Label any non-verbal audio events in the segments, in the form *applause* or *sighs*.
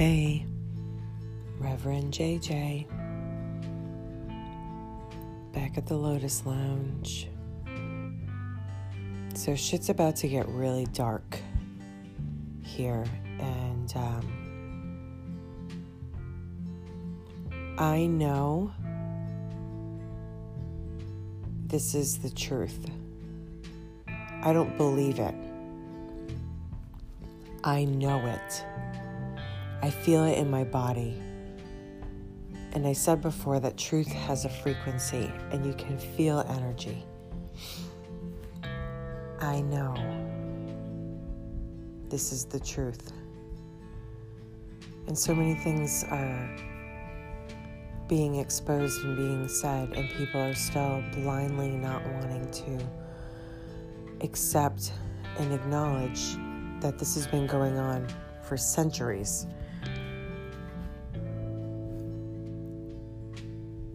Hey, Reverend JJ, back at the Lotus Lounge. So, shit's about to get really dark here, and um, I know this is the truth. I don't believe it. I know it. I feel it in my body. And I said before that truth has a frequency and you can feel energy. I know this is the truth. And so many things are being exposed and being said, and people are still blindly not wanting to accept and acknowledge that this has been going on for centuries.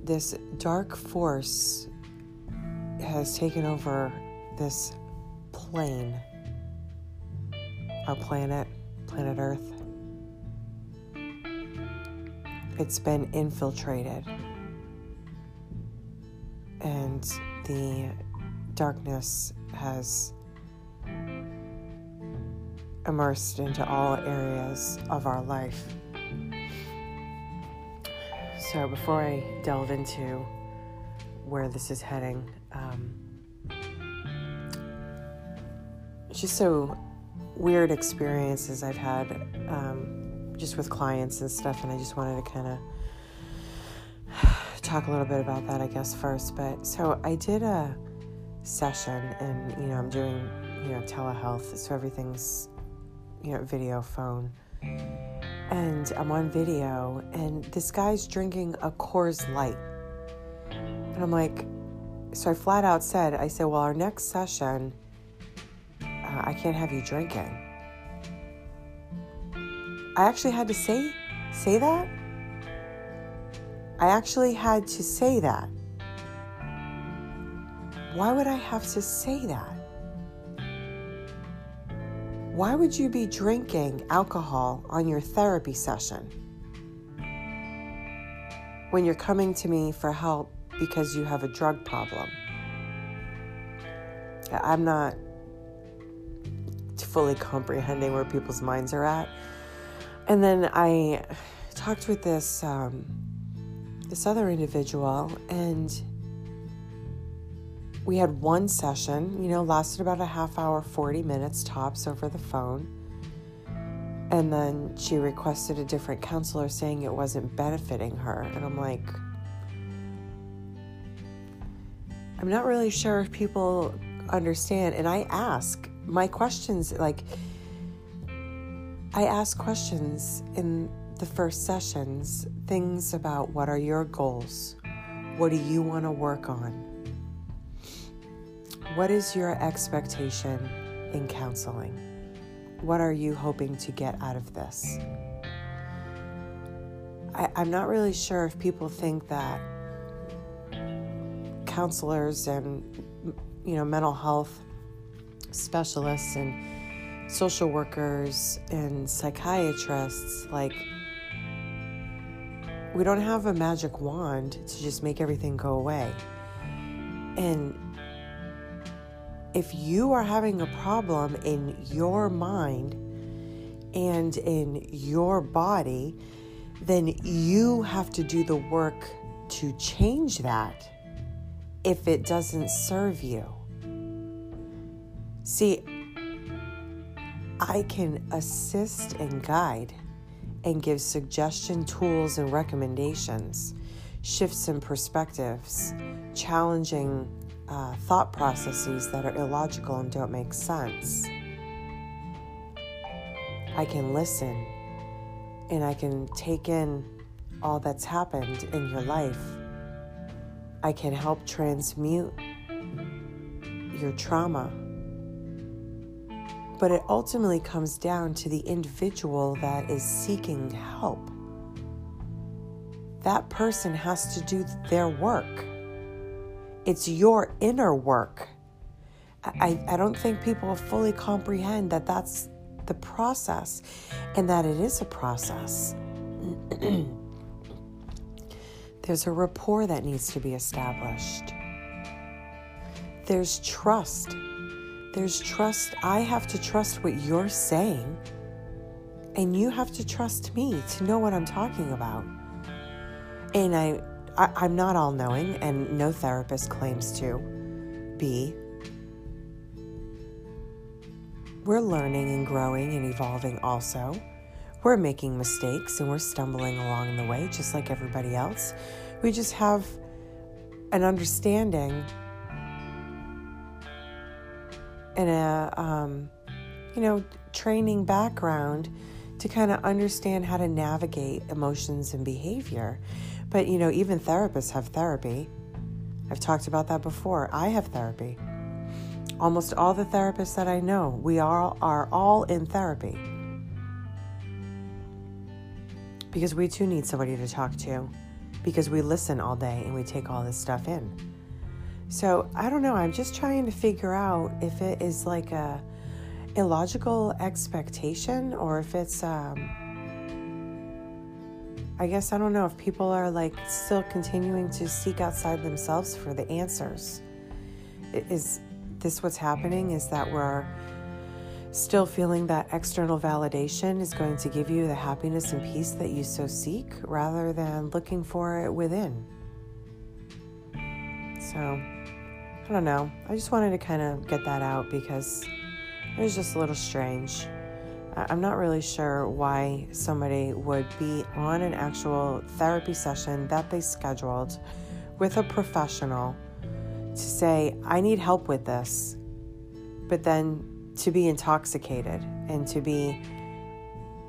This dark force has taken over this plane, our planet, planet Earth. It's been infiltrated, and the darkness has immersed into all areas of our life. So, before I delve into where this is heading, um, just so weird experiences I've had um, just with clients and stuff, and I just wanted to kind of *sighs* talk a little bit about that, I guess, first. But so I did a session, and you know, I'm doing you know telehealth, so everything's you know, video phone. And I'm on video, and this guy's drinking a Coors Light. And I'm like, so I flat out said, I said, well, our next session, uh, I can't have you drinking. I actually had to say say that. I actually had to say that. Why would I have to say that? Why would you be drinking alcohol on your therapy session when you're coming to me for help because you have a drug problem? I'm not fully comprehending where people's minds are at. And then I talked with this um, this other individual, and we had one session, you know, lasted about a half hour, 40 minutes tops over the phone. And then she requested a different counselor saying it wasn't benefiting her. And I'm like, I'm not really sure if people understand. And I ask my questions, like, I ask questions in the first sessions, things about what are your goals? What do you want to work on? What is your expectation in counseling? What are you hoping to get out of this? I, am not really sure if people think that counselors and you know mental health specialists and social workers and psychiatrists like we don't have a magic wand to just make everything go away. And if you are having a problem in your mind and in your body, then you have to do the work to change that if it doesn't serve you. See, I can assist and guide and give suggestion, tools, and recommendations, shifts in perspectives, challenging uh, thought processes that are illogical and don't make sense. I can listen and I can take in all that's happened in your life. I can help transmute your trauma. But it ultimately comes down to the individual that is seeking help. That person has to do their work. It's your inner work. I, mm-hmm. I don't think people fully comprehend that that's the process and that it is a process. *clears throat* There's a rapport that needs to be established. There's trust. There's trust. I have to trust what you're saying, and you have to trust me to know what I'm talking about. And I, I am not all knowing, and no therapist claims to be. We're learning and growing and evolving also. We're making mistakes and we're stumbling along the way, just like everybody else. We just have an understanding and a, um, you know, training background to kind of understand how to navigate emotions and behavior. But, you know, even therapists have therapy. I've talked about that before. I have therapy. Almost all the therapists that I know, we all are all in therapy because we too need somebody to talk to because we listen all day and we take all this stuff in. So I don't know. I'm just trying to figure out if it is like a illogical expectation or if it's um I guess I don't know if people are like still continuing to seek outside themselves for the answers. Is this what's happening? Is that we're Still feeling that external validation is going to give you the happiness and peace that you so seek rather than looking for it within. So, I don't know. I just wanted to kind of get that out because it was just a little strange. I'm not really sure why somebody would be on an actual therapy session that they scheduled with a professional to say, I need help with this, but then to be intoxicated and to be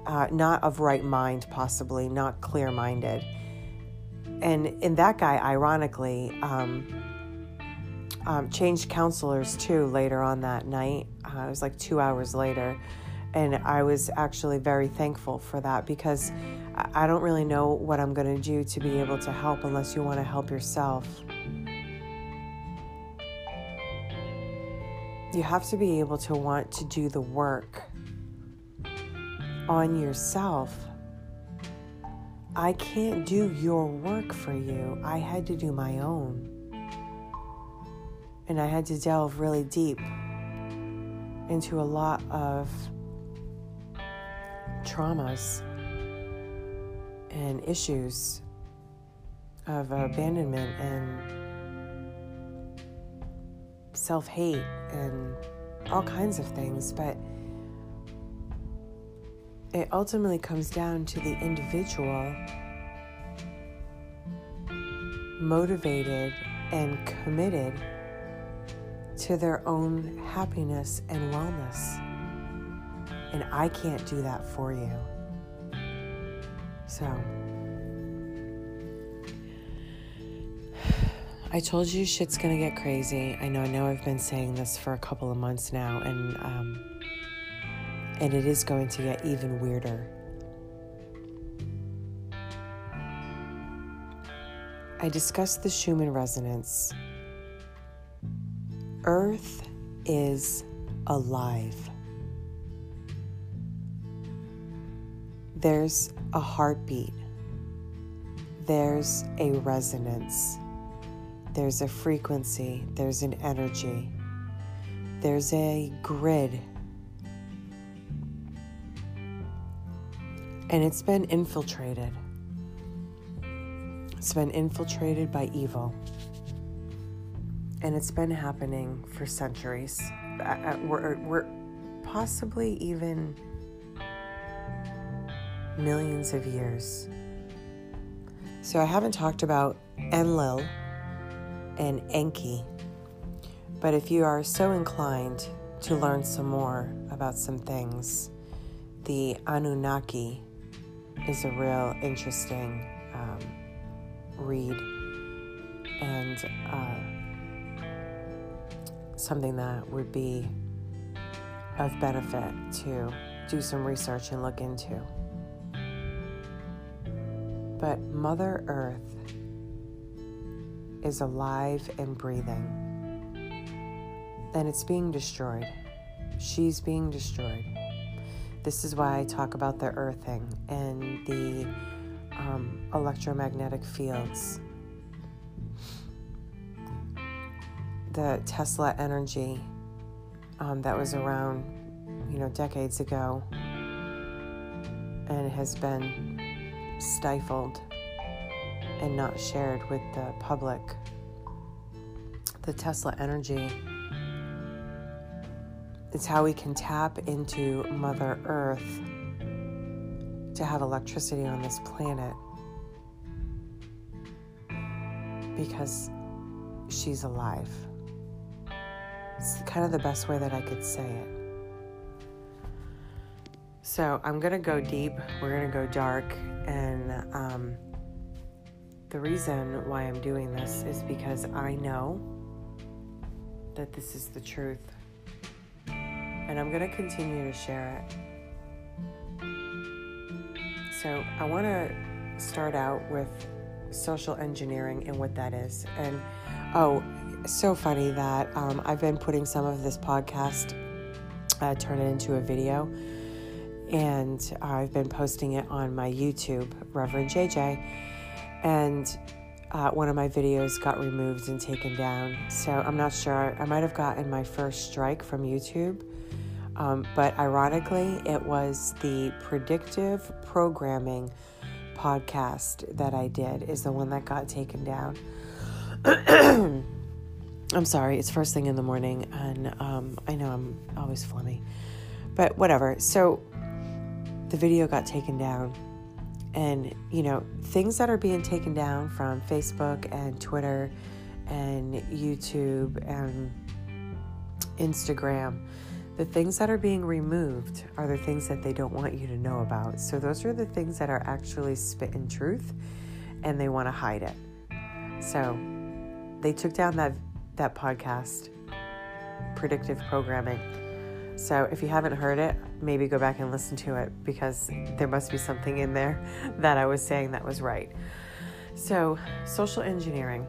uh, not of right mind, possibly not clear minded. And in that guy, ironically, um, um, changed counselors too later on that night. Uh, it was like two hours later. And I was actually very thankful for that because I don't really know what I'm going to do to be able to help unless you want to help yourself. You have to be able to want to do the work on yourself. I can't do your work for you. I had to do my own. And I had to delve really deep into a lot of traumas and issues of abandonment and self hate and all kinds of things, but it ultimately comes down to the individual motivated and committed to their own happiness and wellness. And I can't do that for you. So, I told you shit's gonna get crazy. I know. I know. I've been saying this for a couple of months now, and um, and it is going to get even weirder. I discussed the Schumann resonance. Earth is alive. There's a heartbeat. There's a resonance there's a frequency, there's an energy, there's a grid. And it's been infiltrated. It's been infiltrated by evil. And it's been happening for centuries. We're, we're possibly even millions of years. So I haven't talked about Enlil and Enki. But if you are so inclined to learn some more about some things, the Anunnaki is a real interesting um, read and uh, something that would be of benefit to do some research and look into. But Mother Earth is alive and breathing. And it's being destroyed. She's being destroyed. this is why I talk about the earthing and the um, electromagnetic fields, the Tesla energy um, that was around, you know, decades ago and has been stifled and not shared with the public. The Tesla energy is how we can tap into Mother Earth to have electricity on this planet because she's alive. It's kind of the best way that I could say it. So I'm going to go deep, we're going to go dark, and um, the reason why I'm doing this is because I know that this is the truth. And I'm going to continue to share it. So I want to start out with social engineering and what that is. And oh, so funny that um, I've been putting some of this podcast, uh, turn it into a video, and I've been posting it on my YouTube, Reverend JJ, and uh, one of my videos got removed and taken down. So I'm not sure. I might have gotten my first strike from YouTube um, but ironically, it was the predictive programming podcast that I did is the one that got taken down. *clears throat* I'm sorry, it's first thing in the morning, and um, I know I'm always flummy, but whatever. So the video got taken down, and you know, things that are being taken down from Facebook and Twitter and YouTube and Instagram the things that are being removed are the things that they don't want you to know about. So those are the things that are actually spit in truth and they want to hide it. So they took down that that podcast predictive programming. So if you haven't heard it, maybe go back and listen to it because there must be something in there *laughs* that I was saying that was right. So, social engineering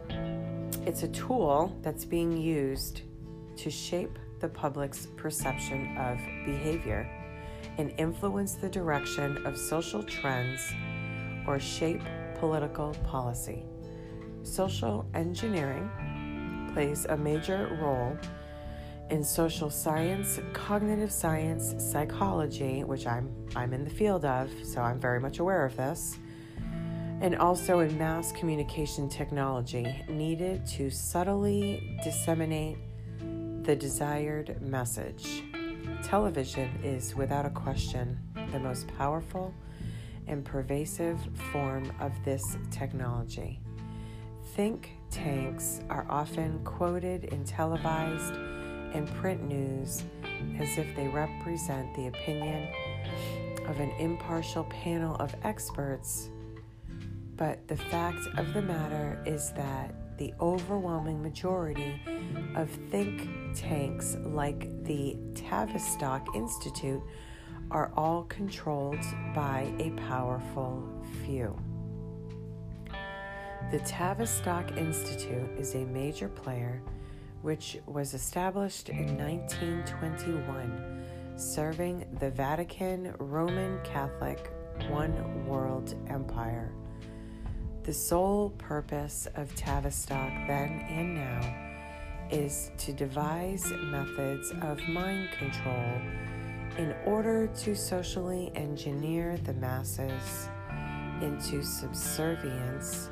it's a tool that's being used to shape the public's perception of behavior and influence the direction of social trends or shape political policy. Social engineering plays a major role in social science, cognitive science, psychology, which I'm I'm in the field of, so I'm very much aware of this, and also in mass communication technology needed to subtly disseminate the desired message. Television is, without a question, the most powerful and pervasive form of this technology. Think tanks are often quoted in televised and print news as if they represent the opinion of an impartial panel of experts. But the fact of the matter is that the overwhelming majority of think tanks like the Tavistock Institute are all controlled by a powerful few. The Tavistock Institute is a major player which was established in 1921, serving the Vatican Roman Catholic One World Empire. The sole purpose of Tavistock then and now is to devise methods of mind control in order to socially engineer the masses into subservience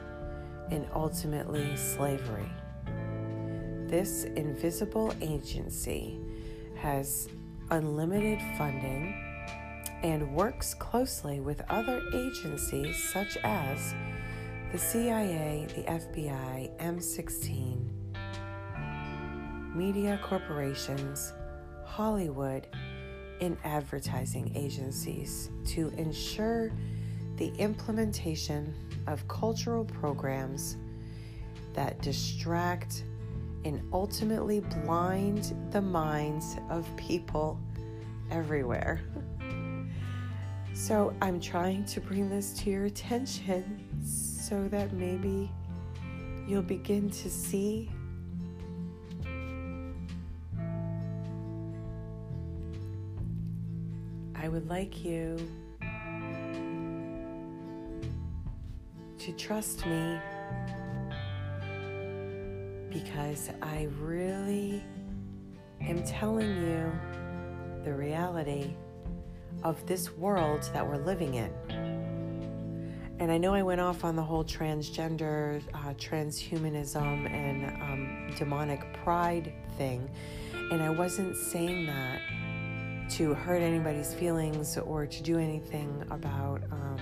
and ultimately slavery. This invisible agency has unlimited funding and works closely with other agencies such as the CIA, the FBI, MI6, media corporations, Hollywood, and advertising agencies to ensure the implementation of cultural programs that distract and ultimately blind the minds of people everywhere. So, I'm trying to bring this to your attention so that maybe you'll begin to see I would like you to trust me because I really am telling you the reality of this world that we're living in. And I know I went off on the whole transgender, uh, transhumanism, and um, demonic pride thing, and I wasn't saying that to hurt anybody's feelings or to do anything about um,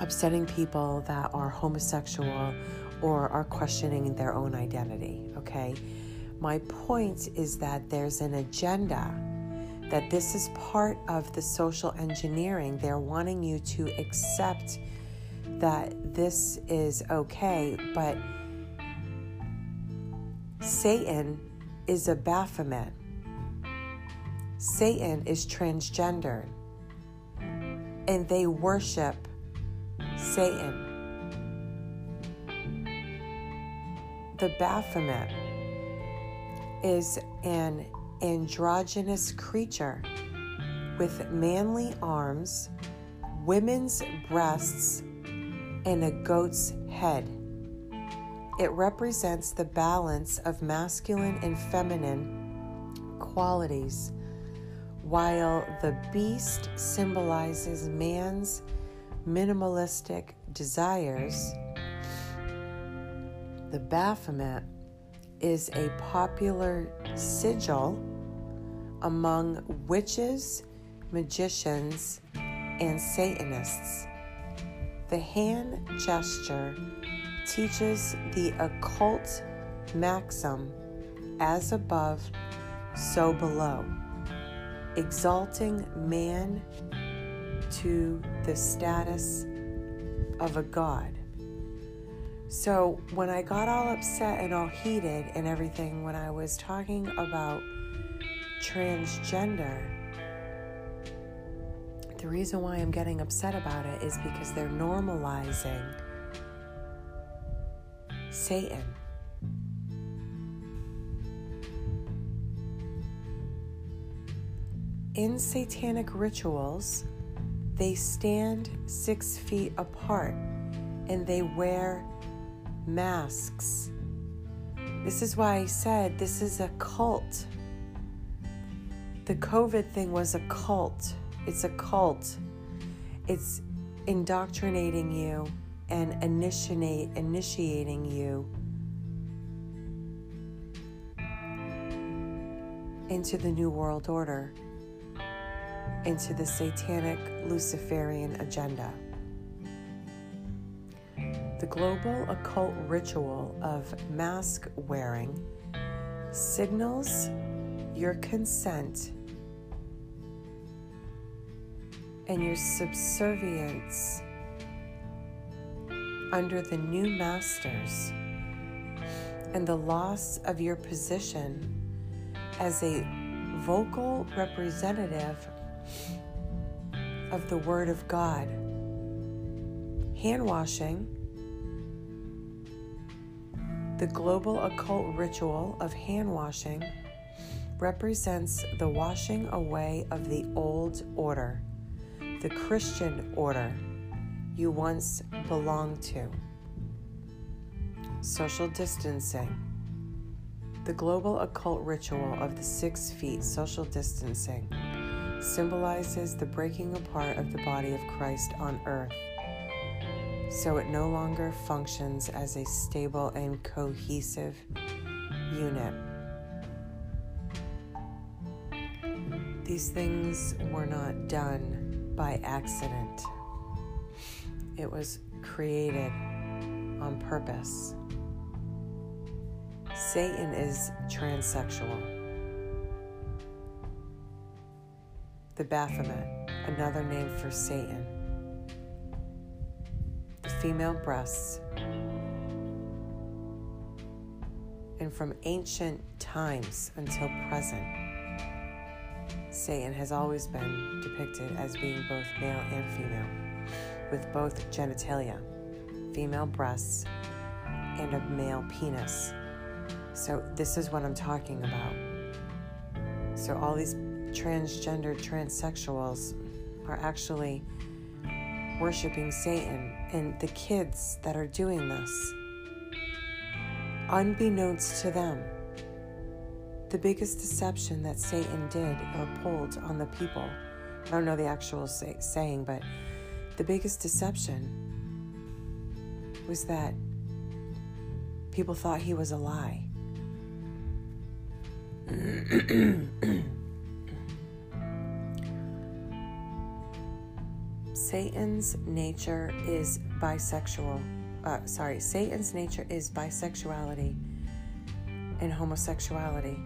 upsetting people that are homosexual or are questioning their own identity, okay? My point is that there's an agenda, that this is part of the social engineering. They're wanting you to accept that this is okay, but Satan is a Baphomet. Satan is transgendered, and they worship Satan. The Baphomet is an androgynous creature with manly arms, women's breasts, and a goat's head. It represents the balance of masculine and feminine qualities, while the beast symbolizes man's minimalistic desires the Baphomet is a popular sigil among witches, magicians, and Satanists. The hand gesture teaches the occult maxim as above, so below, exalting man to the status of a god. So when I got all upset and all heated and everything, when I was talking about transgender, the reason why I'm getting upset about it is because they're normalizing Satan. In satanic rituals, they stand six feet apart and they wear masks. This is why I said this is a cult. The COVID thing was a cult. It's a cult. It's indoctrinating you and initiate, initiating you into the New World Order, into the satanic Luciferian agenda. The global occult ritual of mask wearing signals your consent and your subservience under the new masters and the loss of your position as a vocal representative of the Word of God. Hand washing the global occult ritual of hand washing represents the washing away of the old order, the Christian order you once belonged to. Social distancing. The global occult ritual of the six feet social distancing symbolizes the breaking apart of the body of Christ on earth so it no longer functions as a stable and cohesive unit. These things were not done by accident, it was created on purpose. Satan is transsexual. The Baphomet, another name for Satan female breasts. And from ancient times until present, Satan has always been depicted as being both male and female, with both genitalia, female breasts, and a male penis. So, this is what I'm talking about. So, all these transgendered transsexuals are actually worshiping Satan and the kids that are doing this, unbeknownst to them, the biggest deception that Satan did or pulled on the people. I don't know the actual say, saying, but the biggest deception was that people thought he was a lie. *clears throat* Satan's nature is bisexual. Uh, sorry, Satan's nature is bisexuality and homosexuality,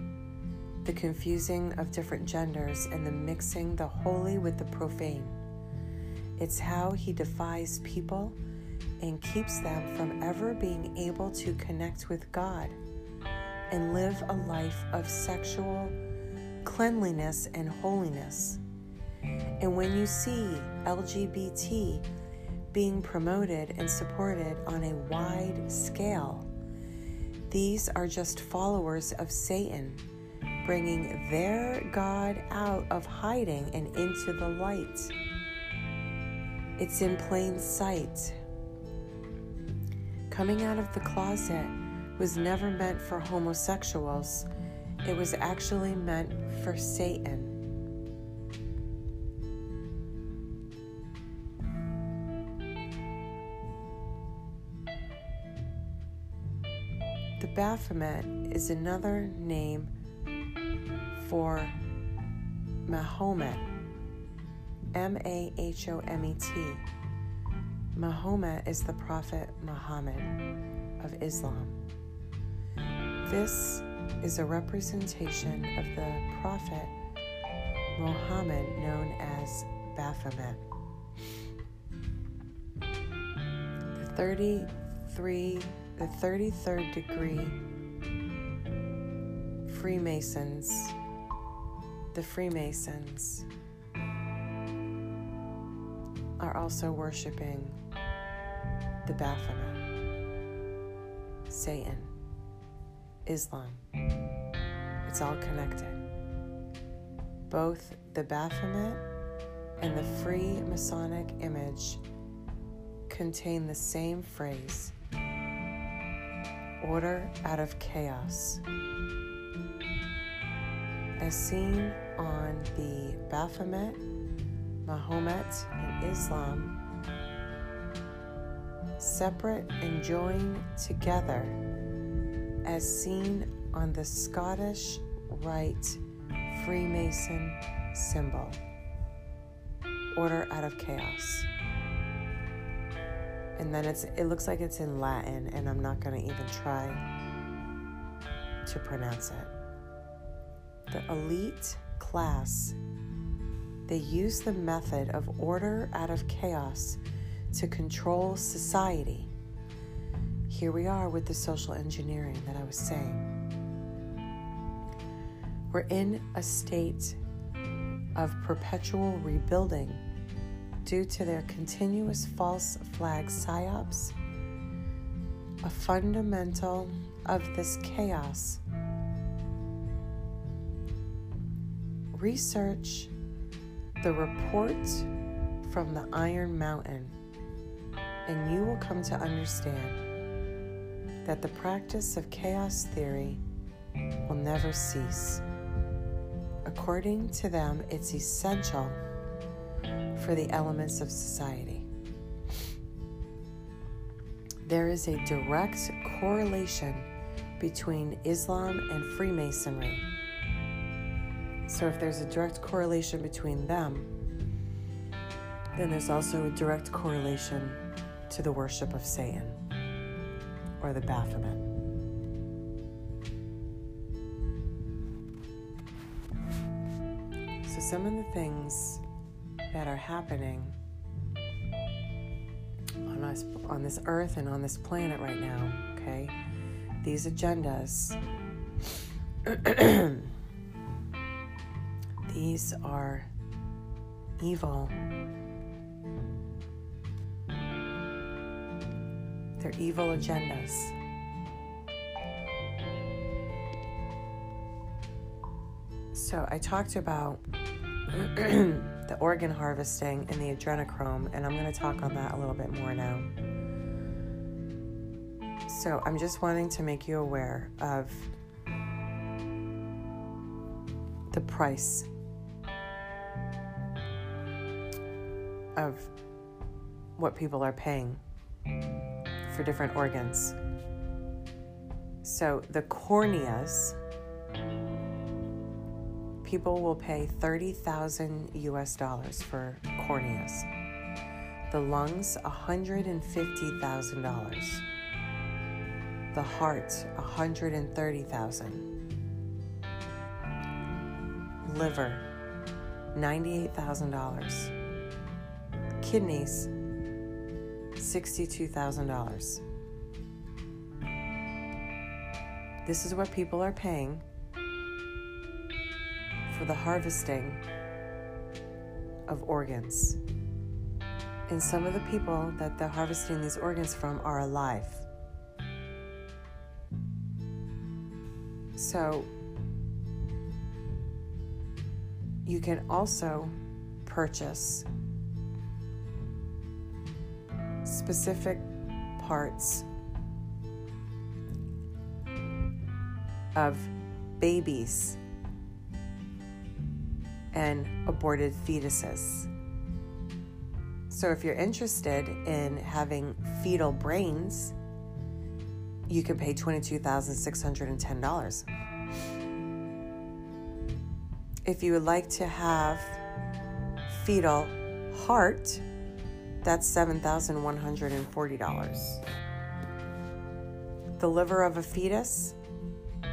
the confusing of different genders and the mixing the holy with the profane. It's how he defies people and keeps them from ever being able to connect with God and live a life of sexual cleanliness and holiness. And when you see LGBT being promoted and supported on a wide scale, these are just followers of Satan, bringing their God out of hiding and into the light. It's in plain sight. Coming out of the closet was never meant for homosexuals, it was actually meant for Satan. Baphomet is another name for Mahomet, M A H O M E T. Mahomet is the Prophet Muhammad of Islam. This is a representation of the Prophet Muhammad known as Baphomet. The 33 the 33rd degree Freemasons, the Freemasons, are also worshiping the Baphomet, Satan, Islam. It's all connected. Both the Baphomet and the Free Masonic image contain the same phrase order out of chaos. As seen on the Baphomet, Mahomet, and Islam, separate and joined together, as seen on the Scottish Rite Freemason symbol. Order out of chaos and then it's it looks like it's in Latin and I'm not going to even try to pronounce it. The elite class they use the method of order out of chaos to control society. Here we are with the social engineering that I was saying. We're in a state of perpetual rebuilding due to their continuous false flag psyops, a fundamental of this chaos. Research the report from the Iron Mountain, and you will come to understand that the practice of chaos theory will never cease. According to them, it's essential for the elements of society. There is a direct correlation between Islam and Freemasonry. So, if there's a direct correlation between them, then there's also a direct correlation to the worship of Satan or the Baphomet. So, some of the things that are happening on us on this earth and on this planet right now, okay? These agendas *clears throat* these are evil. They're evil agendas. So I talked about *clears throat* *clears throat* the organ harvesting and the adrenochrome, and I'm going to talk on that a little bit more now. So I'm just wanting to make you aware of the price of what people are paying for different organs. So the corneas, people will pay 30,000 US dollars for corneas. The lungs, $150,000. The heart, 130,000. Liver, $98,000. Kidneys, $62,000. This is what people are paying for the harvesting of organs. And some of the people that they're harvesting these organs from are alive. So you can also purchase specific parts of babies and aborted fetuses. So, if you're interested in having fetal brains, you can pay $22,610. If you would like to have fetal heart, that's $7,140. The liver of a fetus,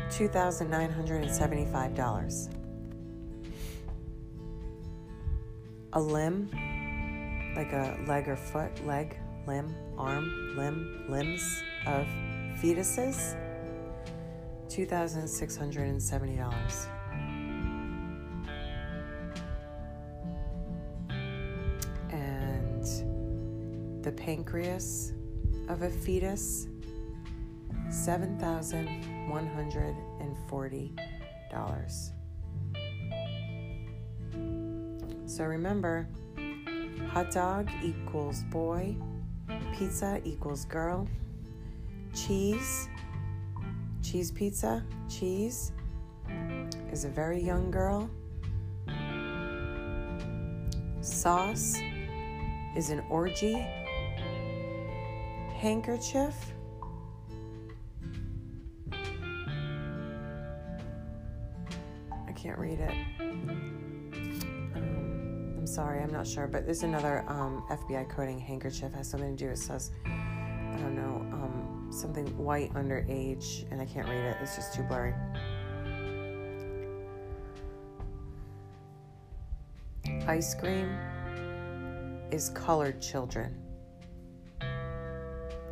$2,975. A limb, like a leg or foot, leg, limb, arm, limb, limbs of fetuses, $2,670. And the pancreas of a fetus, $7,140. So remember, hot dog equals boy, pizza equals girl, cheese, cheese pizza, cheese is a very young girl. Sauce is an orgy. Handkerchief I can't read it. I'm sorry, I'm not sure, but there's another um, FBI coding handkerchief has something to do. It says, I don't know, um, something white underage, and I can't read it. It's just too blurry. Ice cream is colored children.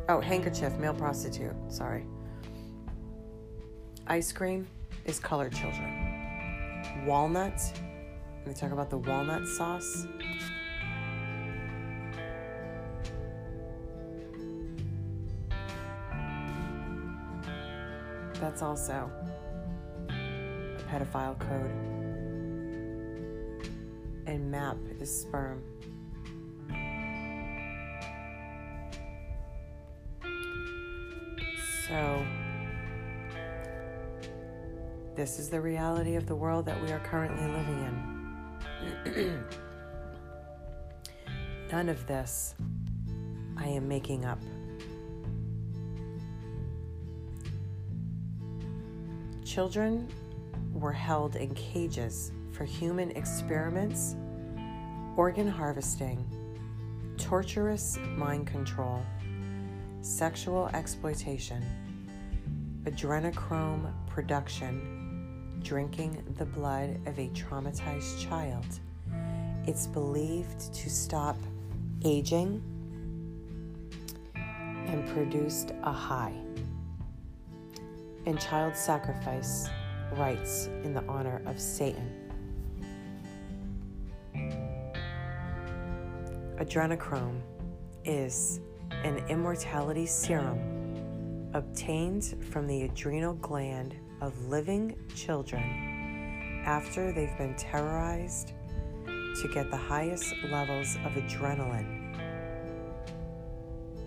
Oh, handkerchief, male prostitute. Sorry. Ice cream is colored children. Walnut, we talk about the walnut sauce. That's also a pedophile code. And MAP is sperm. So, this is the reality of the world that we are currently living in. *clears throat* None of this I am making up. Children were held in cages for human experiments, organ harvesting, torturous mind control, sexual exploitation, adrenochrome production, drinking the blood of a traumatized child. It's believed to stop aging and produced a high and child sacrifice rites in the honor of Satan. Adrenochrome is an immortality serum obtained from the adrenal gland of living children after they've been terrorized to get the highest levels of adrenaline.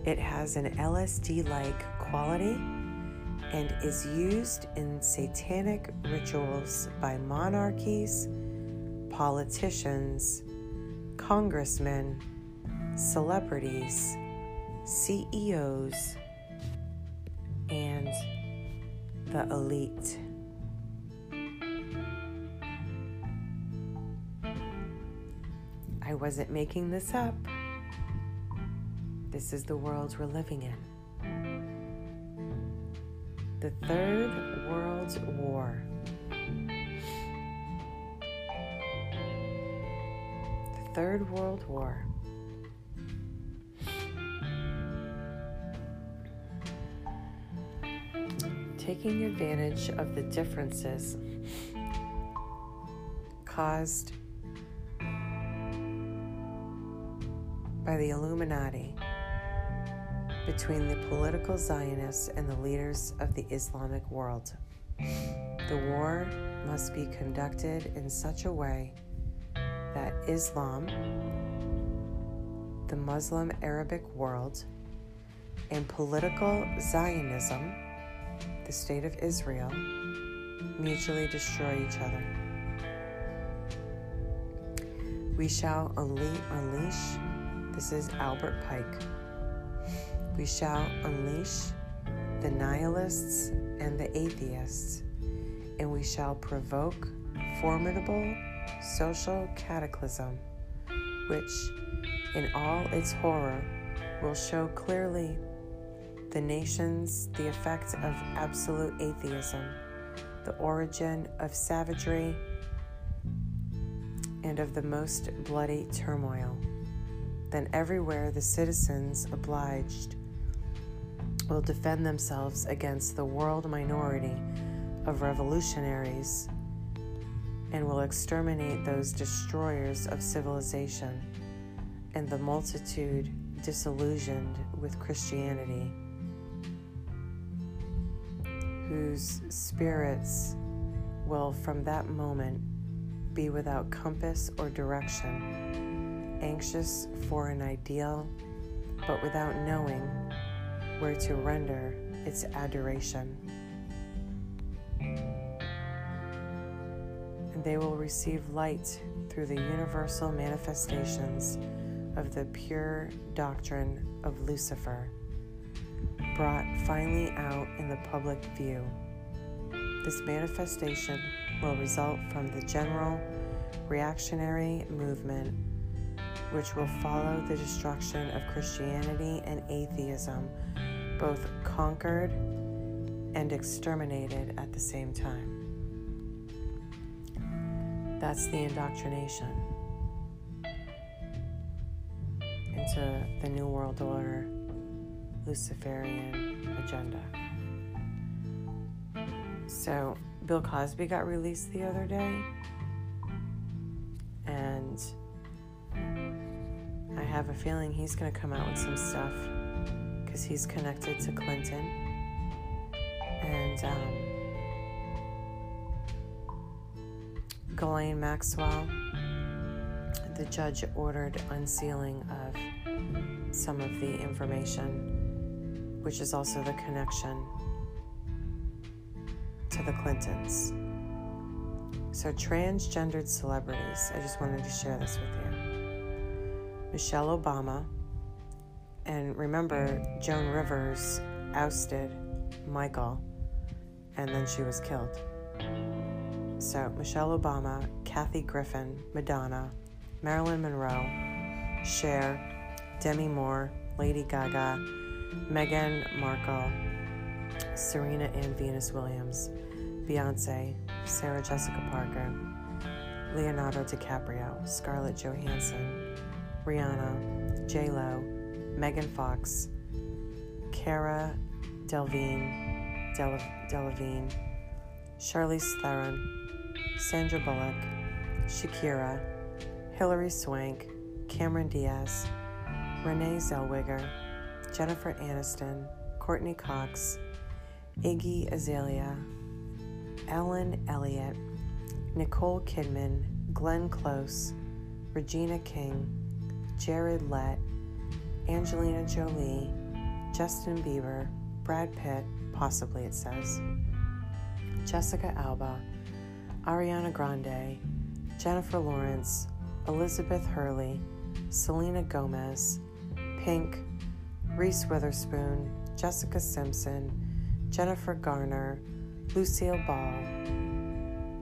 It has an LSD like quality and is used in satanic rituals by monarchies, politicians, congressmen, celebrities, CEOs, and the elite. I wasn't making this up. This is the world we're living in. The Third World War. The Third World War. Taking advantage of the differences caused by the Illuminati between the political Zionists and the leaders of the Islamic world. The war must be conducted in such a way that Islam, the Muslim Arabic world, and political Zionism, the state of Israel, mutually destroy each other. We shall unleash, this is Albert Pike we shall unleash the nihilists and the atheists, and we shall provoke formidable social cataclysm, which, in all its horror, will show clearly the nations the effect of absolute atheism, the origin of savagery, and of the most bloody turmoil. Then everywhere the citizens obliged will defend themselves against the world minority of revolutionaries and will exterminate those destroyers of civilization and the multitude disillusioned with Christianity, whose spirits will from that moment be without compass or direction, anxious for an ideal, but without knowing where to render its adoration. And they will receive light through the universal manifestations of the pure doctrine of Lucifer, brought finally out in the public view. This manifestation will result from the general reactionary movement which will follow the destruction of Christianity and atheism both conquered and exterminated at the same time. That's the indoctrination into the New World Order Luciferian agenda. So, Bill Cosby got released the other day, and I have a feeling he's going to come out with some stuff because he's connected to Clinton. And um, Ghislaine Maxwell, the judge ordered unsealing of some of the information, which is also the connection to the Clintons. So, transgendered celebrities, I just wanted to share this with you. Michelle Obama and remember, Joan Rivers ousted Michael, and then she was killed. So, Michelle Obama, Kathy Griffin, Madonna, Marilyn Monroe, Cher, Demi Moore, Lady Gaga, Meghan Markle, Serena and Venus Williams, Beyonce, Sarah Jessica Parker, Leonardo DiCaprio, Scarlett Johansson, Rihanna, J Lo, Megan Fox, Cara Delvine, Del- Delevingne, Charlize Theron, Sandra Bullock, Shakira, Hilary Swank, Cameron Diaz, Renee Zellweger, Jennifer Aniston, Courteney Cox, Iggy Azalea, Ellen Elliott, Nicole Kidman, Glenn Close, Regina King, Jared Leto, Angelina Jolie, Justin Bieber, Brad Pitt, possibly it says, Jessica Alba, Ariana Grande, Jennifer Lawrence, Elizabeth Hurley, Selena Gomez, Pink, Reese Witherspoon, Jessica Simpson, Jennifer Garner, Lucille Ball,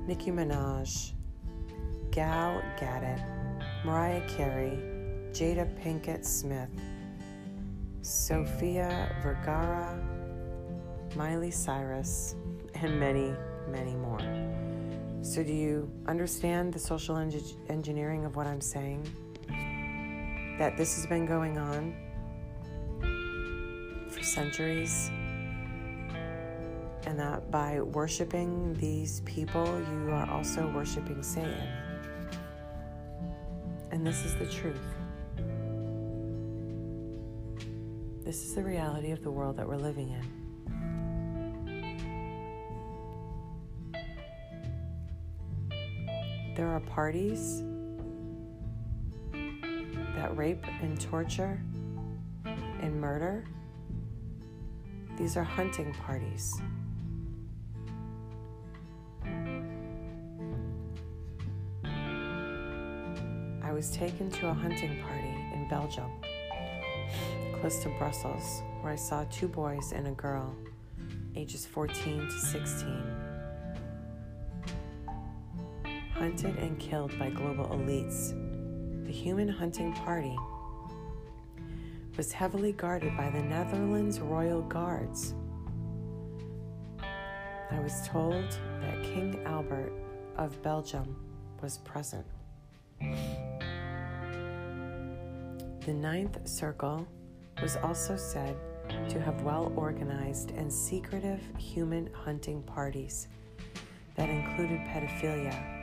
Nicki Minaj, Gal Gadot, Mariah Carey, Jada Pinkett Smith, Sofia Vergara, Miley Cyrus, and many, many more. So, do you understand the social engineering of what I'm saying? That this has been going on for centuries, and that by worshiping these people, you are also worshiping Satan. And this is the truth. This is the reality of the world that we're living in. There are parties that rape and torture and murder. These are hunting parties. I was taken to a hunting party in Belgium, close to Brussels, where I saw two boys and a girl, ages 14 to 16 hunted and killed by global elites, the human hunting party was heavily guarded by the Netherlands Royal Guards. I was told that King Albert of Belgium was present. The Ninth Circle was also said to have well organized and secretive human hunting parties that included pedophilia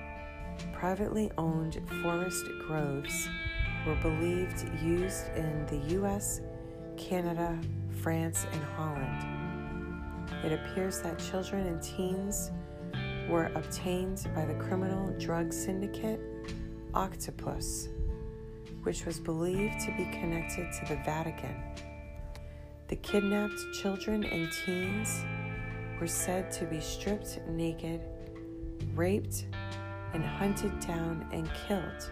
privately owned forest groves were believed used in the US, Canada, France, and Holland. It appears that children and teens were obtained by the criminal drug syndicate Octopus, which was believed to be connected to the Vatican. The kidnapped children and teens were said to be stripped naked, raped, and hunted down and killed.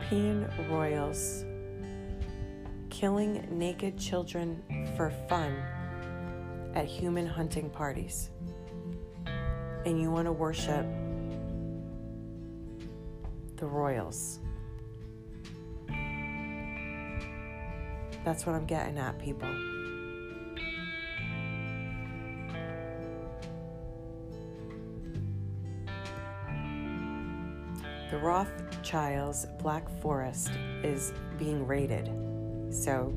European royals killing naked children for fun at human hunting parties. And you want to worship the royals. That's what I'm getting at, people. Rothschilds Black Forest is being raided. So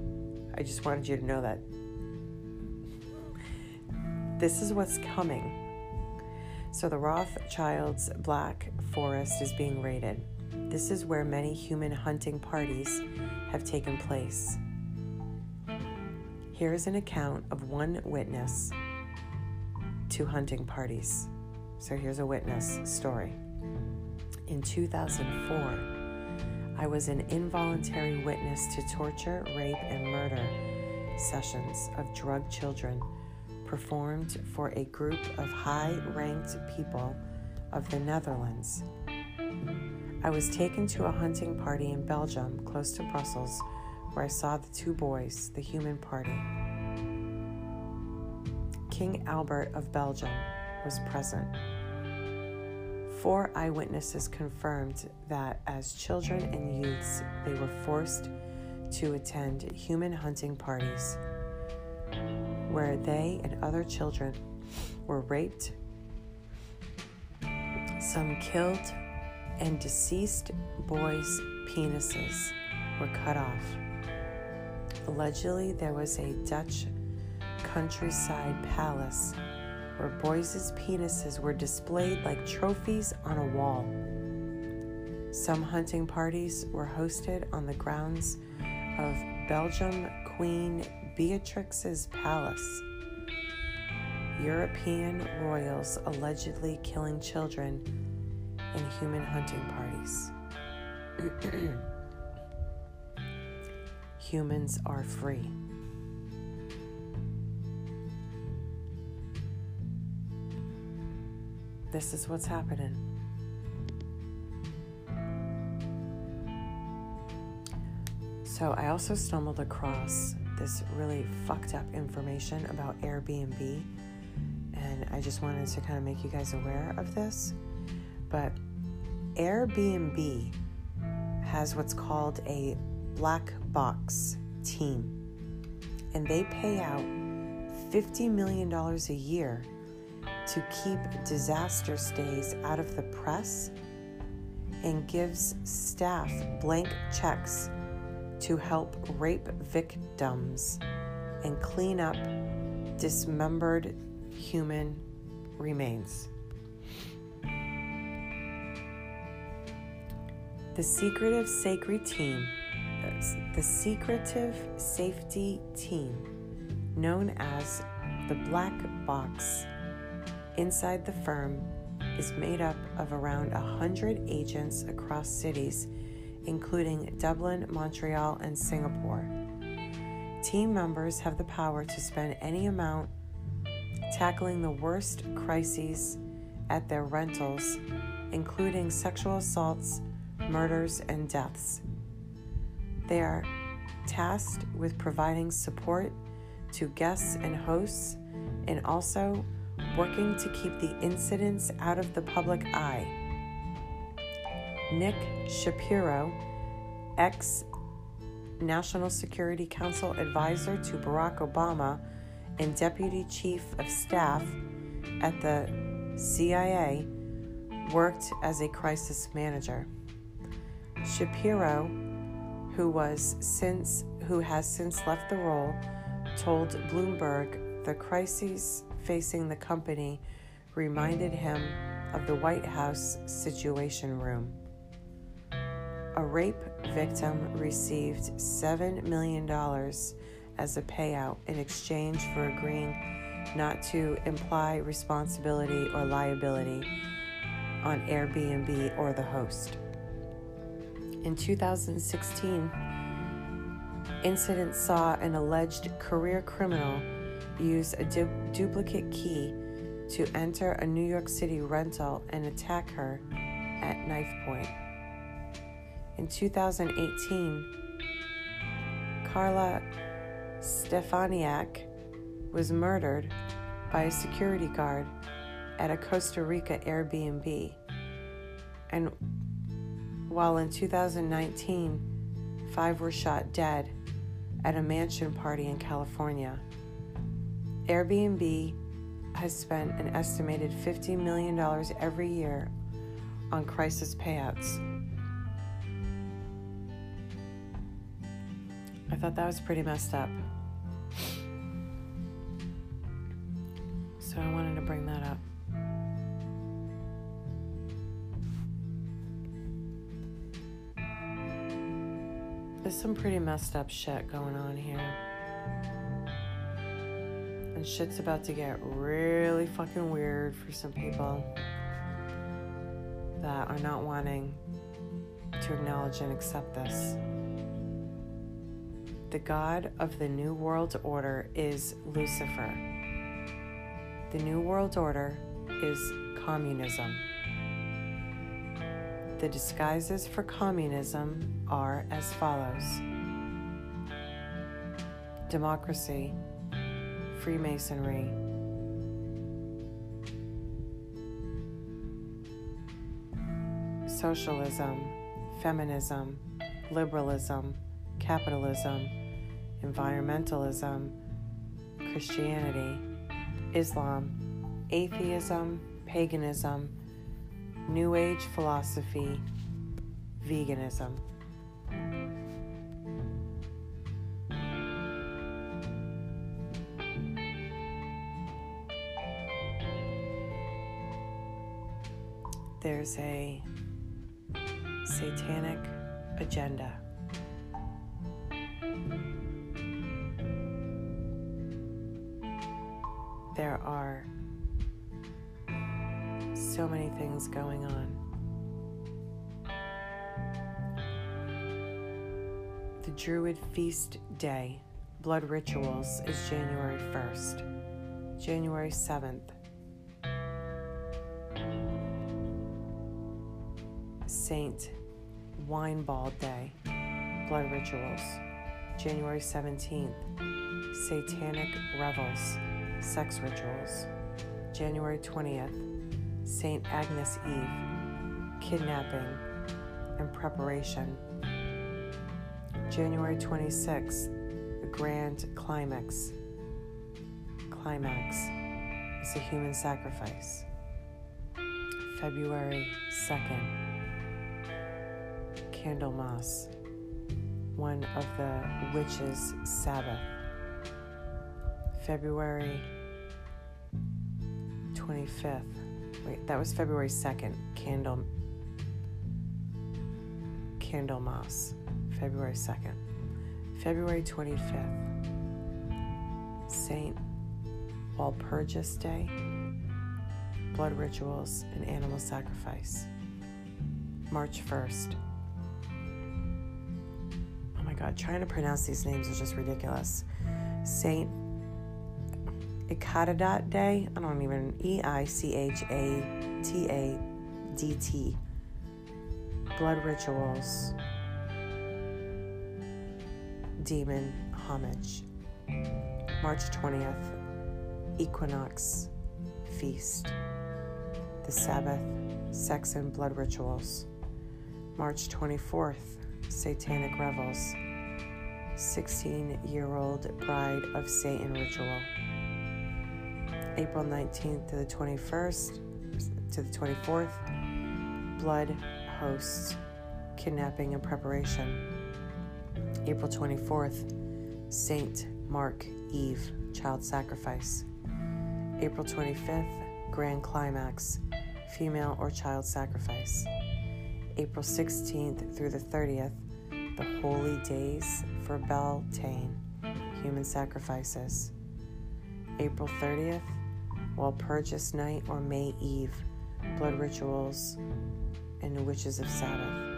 I just wanted you to know that this is what's coming. So the Rothschilds Black Forest is being raided. This is where many human hunting parties have taken place. Here is an account of one witness to hunting parties. So here's a witness story. In 2004, I was an involuntary witness to torture, rape, and murder sessions of drug children performed for a group of high ranked people of the Netherlands. I was taken to a hunting party in Belgium, close to Brussels, where I saw the two boys, the human party. King Albert of Belgium was present. Four eyewitnesses confirmed that as children and youths, they were forced to attend human hunting parties where they and other children were raped, some killed, and deceased boys' penises were cut off. Allegedly, there was a Dutch countryside palace where boys' penises were displayed like trophies on a wall. Some hunting parties were hosted on the grounds of Belgium Queen Beatrix's palace. European royals allegedly killing children in human hunting parties. *clears throat* Humans are free. This is what's happening. So, I also stumbled across this really fucked up information about Airbnb, and I just wanted to kind of make you guys aware of this. But Airbnb has what's called a black box team, and they pay out $50 million a year to keep disaster stays out of the press and gives staff blank checks to help rape victims and clean up dismembered human remains. The secretive sacred team, the secretive safety team, known as the Black Box, inside the firm is made up of around 100 agents across cities including Dublin, Montreal, and Singapore. Team members have the power to spend any amount tackling the worst crises at their rentals, including sexual assaults, murders, and deaths. They are tasked with providing support to guests and hosts and also working to keep the incidents out of the public eye. Nick Shapiro, ex National Security Council advisor to Barack Obama and deputy chief of staff at the CIA, worked as a crisis manager. Shapiro, who was since who has since left the role, told Bloomberg the crises facing the company reminded him of the White House Situation Room. A rape victim received $7 million as a payout in exchange for agreeing not to imply responsibility or liability on Airbnb or the host. In 2016, incident saw an alleged career criminal use a du- duplicate key to enter a New York City rental and attack her at knife point. In 2018, Carla Stefaniak was murdered by a security guard at a Costa Rica Airbnb. And while in 2019, five were shot dead at a mansion party in California. Airbnb has spent an estimated $50 million every year on crisis payouts. I thought that was pretty messed up. So I wanted to bring that up. There's some pretty messed up shit going on here. And shit's about to get really fucking weird for some people that are not wanting to acknowledge and accept this the God of the New World Order is Lucifer. The New World Order is communism. The disguises for communism are as follows democracy, Freemasonry, socialism, feminism, liberalism, capitalism, environmentalism, Christianity, Islam, atheism, paganism, New Age philosophy, veganism. There's a satanic agenda. There are so many things going on. The Druid Feast Day, Blood Rituals, is January 1st. January 7th. Saint Winebald Day, Blood Rituals. January 17th. Satanic Revels, Sex Rituals. January 20th. St. Agnes Eve, Kidnapping and Preparation. January 26th, the Grand Climax. Climax is a human sacrifice. February 2nd, Candlemas, one of the witches' Sabbath. February 25th, wait, that was February 2nd, Candle Candlemas, February 2nd. February 25th, Saint Walpurgis Day, blood rituals and animal sacrifice. March 1st. God, trying to pronounce these names is just ridiculous. Saint Icadat Day. I don't even E I C H A T A D T. Blood rituals. Demon homage. March 20th. Equinox feast. The Sabbath, sex and blood rituals. March 24th. Satanic revels. 16 year old bride of Satan ritual. April 19th to the 21st to the 24th, blood hosts, kidnapping and preparation. April 24th, Saint Mark Eve, child sacrifice. April 25th, grand climax, female or child sacrifice. April 16th through the 30th, the holy days for Beltane, human sacrifices. April 30th, Walpurgis Night or May Eve, blood rituals, and the witches of Sabbath.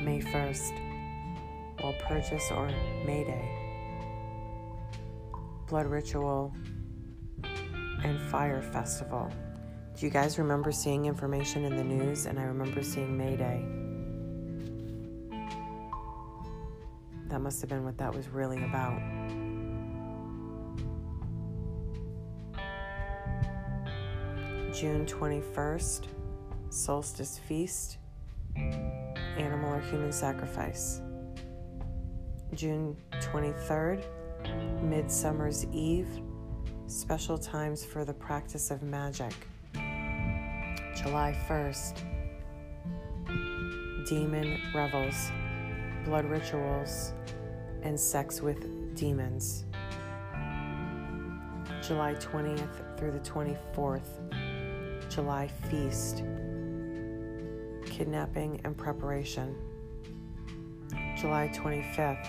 May 1st, Walpurgis or May Day, blood ritual, and fire festival. Do you guys remember seeing information in the news? And I remember seeing May Day. That must have been what that was really about. June 21st, Solstice Feast, Animal or Human Sacrifice. June 23rd, Midsummer's Eve, Special Times for the Practice of Magic. July 1st, Demon Revels, Blood Rituals, and Sex with Demons. July 20th through the 24th, July Feast, Kidnapping and Preparation. July 25th,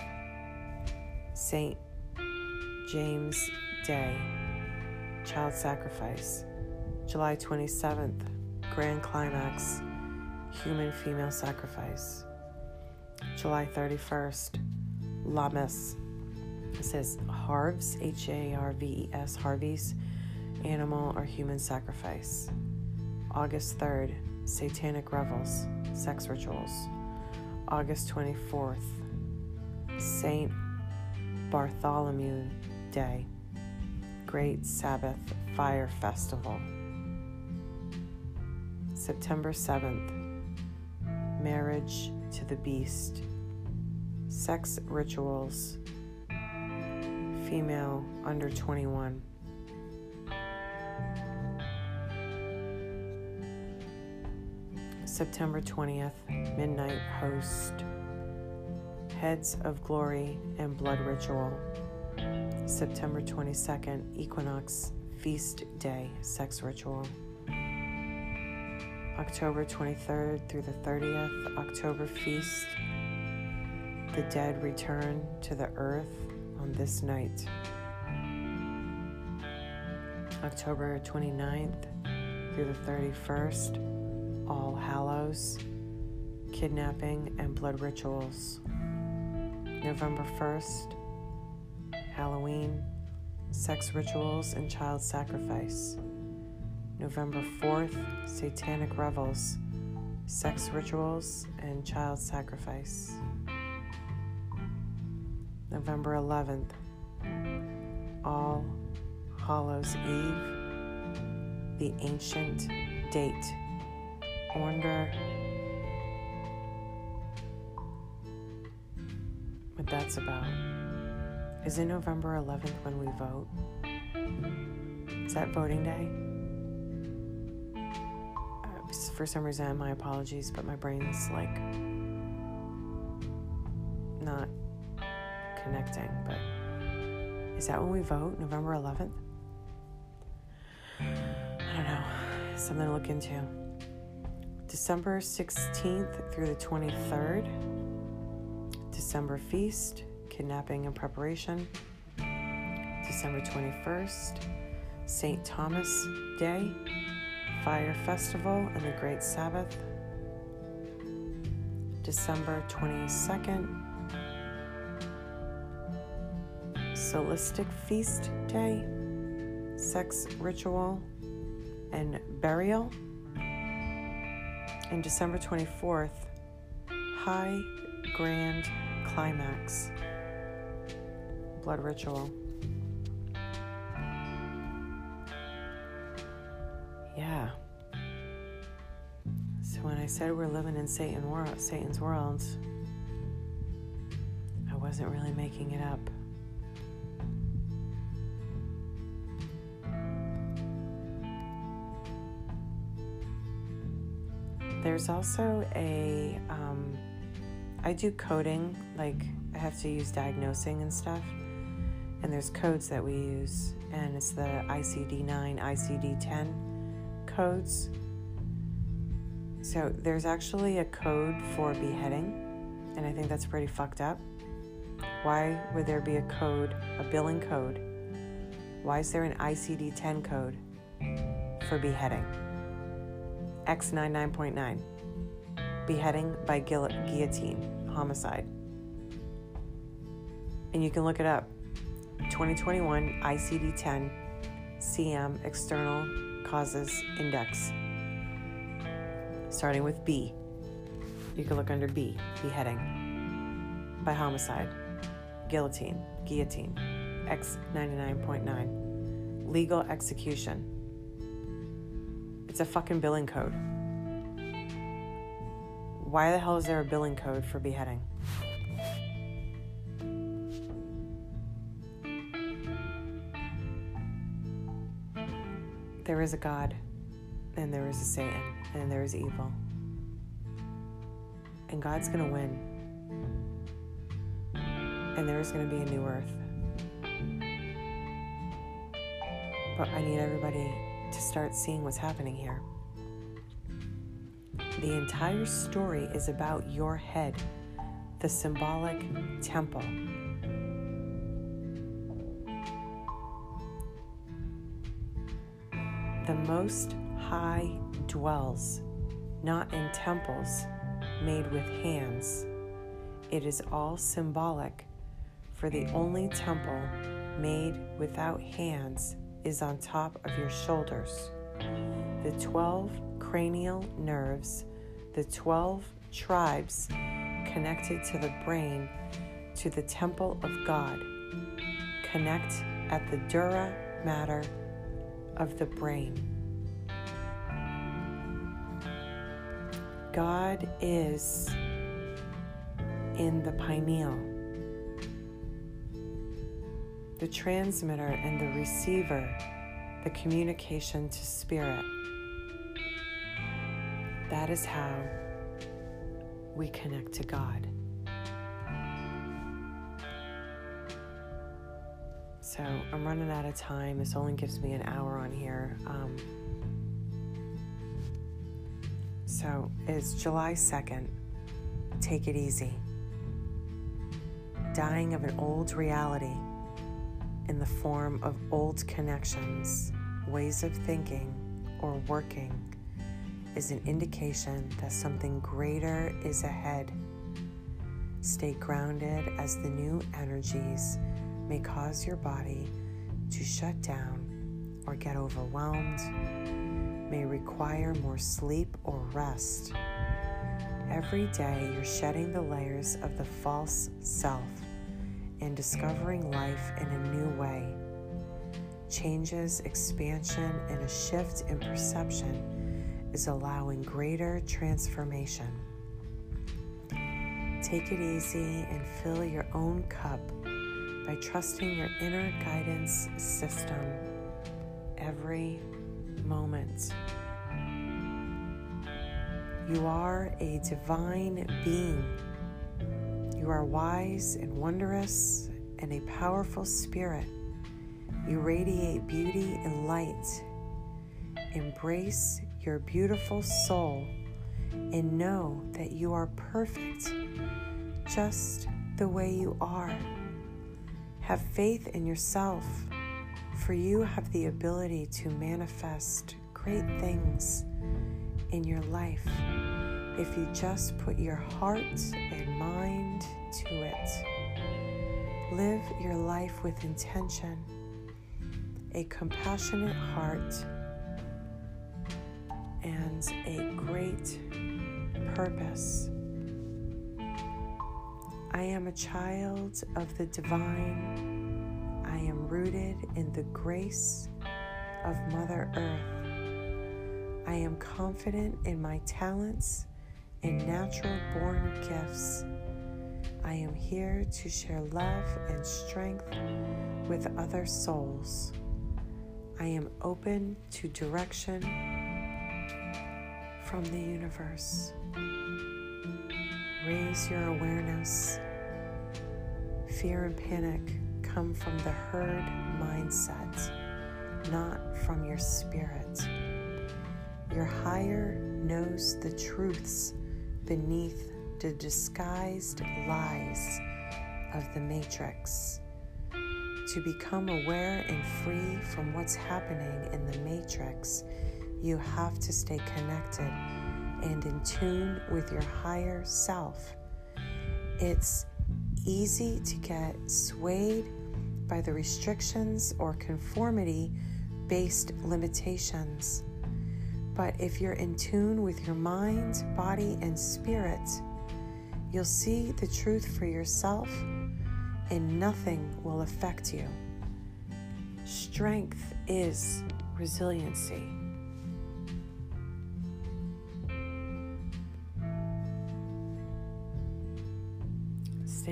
St. James Day, Child Sacrifice. July 27th, Grand Climax, Human Female Sacrifice. July 31st, Lammas. It says Harves, H A R V E S, Harvey's, Animal or Human Sacrifice. August 3rd, Satanic Revels, Sex Rituals. August 24th, Saint Bartholomew Day, Great Sabbath Fire Festival. September 7th, Marriage to the Beast, sex rituals, female under 21. September 20th, midnight host, heads of glory and blood ritual. September 22nd, equinox, feast day, sex ritual. October 23rd through the 30th, October feast. The dead return to the earth on this night. October 29th through the 31st, All Hallows, kidnapping and blood rituals. November 1st, Halloween, sex rituals and child sacrifice. November 4th, Satanic Revels, Sex Rituals and Child Sacrifice. November 11th, All Hallows Eve, The Ancient Date. Wonder what that's about. Is it November 11th when we vote? Is that voting day? For some reason, my apologies, but my brain's like not connecting. But is that when we vote, November 11th? I don't know. Something to look into. December 16th through the 23rd, December feast, kidnapping and preparation. December 21st, St. Thomas Day, Fire Festival and the Great Sabbath, December 22nd, Solistic Feast Day, Sex Ritual and Burial, and December 24th, High Grand Climax, Blood Ritual. Yeah. So when I said we're living in Satan world, Satan's world, I wasn't really making it up. There's also a, um, I do coding, like I have to use diagnosing and stuff. And there's codes that we use, and it's the ICD 9, ICD 10 codes. So there's actually a code for beheading, and I think that's pretty fucked up. Why would there be a code, a billing code? Why is there an ICD 10 code for beheading? X99.9. Beheading by guillotine, homicide. And you can look it up. 2021 ICD 10 CM external causes index, starting with B. You can look under B, beheading, by homicide, guillotine, guillotine, X99.9, legal execution. It's a fucking billing code. Why the hell is there a billing code for beheading? There is a God, and there is a Satan, and there is evil. And God's going to win. And there is going to be a new earth. But I need everybody to start seeing what's happening here. The entire story is about your head, the symbolic temple. The Most High dwells not in temples made with hands. It is all symbolic, for the only temple made without hands is on top of your shoulders. The 12 cranial nerves, the 12 tribes connected to the brain to the temple of God, connect at the dura mater of the brain. God is in the pineal. The transmitter and the receiver, the communication to spirit. That is how we connect to God. So I'm running out of time. This only gives me an hour on here. Um, so it's July 2nd. Take it easy. Dying of an old reality in the form of old connections, ways of thinking, or working is an indication that something greater is ahead. Stay grounded as the new energies may cause your body to shut down or get overwhelmed, may require more sleep or rest. Every day, you're shedding the layers of the false self and discovering life in a new way. Changes, expansion, and a shift in perception is allowing greater transformation. Take it easy and fill your own cup by trusting your inner guidance system every moment. You are a divine being. You are wise and wondrous and a powerful spirit. You radiate beauty and light. Embrace your beautiful soul and know that you are perfect just the way you are. Have faith in yourself, for you have the ability to manifest great things in your life if you just put your heart and mind to it. Live your life with intention, a compassionate heart, and a great purpose. I am a child of the divine. I am rooted in the grace of Mother Earth. I am confident in my talents and natural born gifts. I am here to share love and strength with other souls. I am open to direction from the universe. Raise your awareness. Fear and panic come from the herd mindset, not from your spirit. Your higher knows the truths beneath the disguised lies of the matrix. To become aware and free from what's happening in the matrix, you have to stay connected and in tune with your higher self. It's easy to get swayed by the restrictions or conformity based limitations. But if you're in tune with your mind, body, and spirit, you'll see the truth for yourself and nothing will affect you. Strength is resiliency.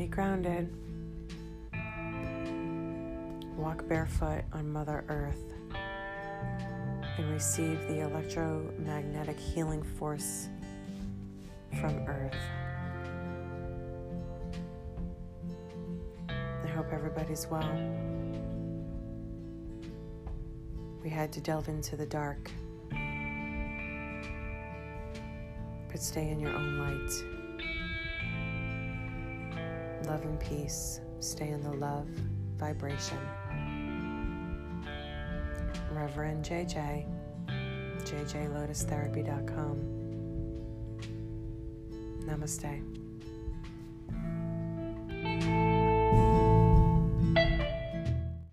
Stay grounded. Walk barefoot on Mother Earth and receive the electromagnetic healing force from Earth. I hope everybody's well. We had to delve into the dark, but stay in your own light love and peace. Stay in the love vibration. Reverend JJ, jjlotustherapy.com. Namaste.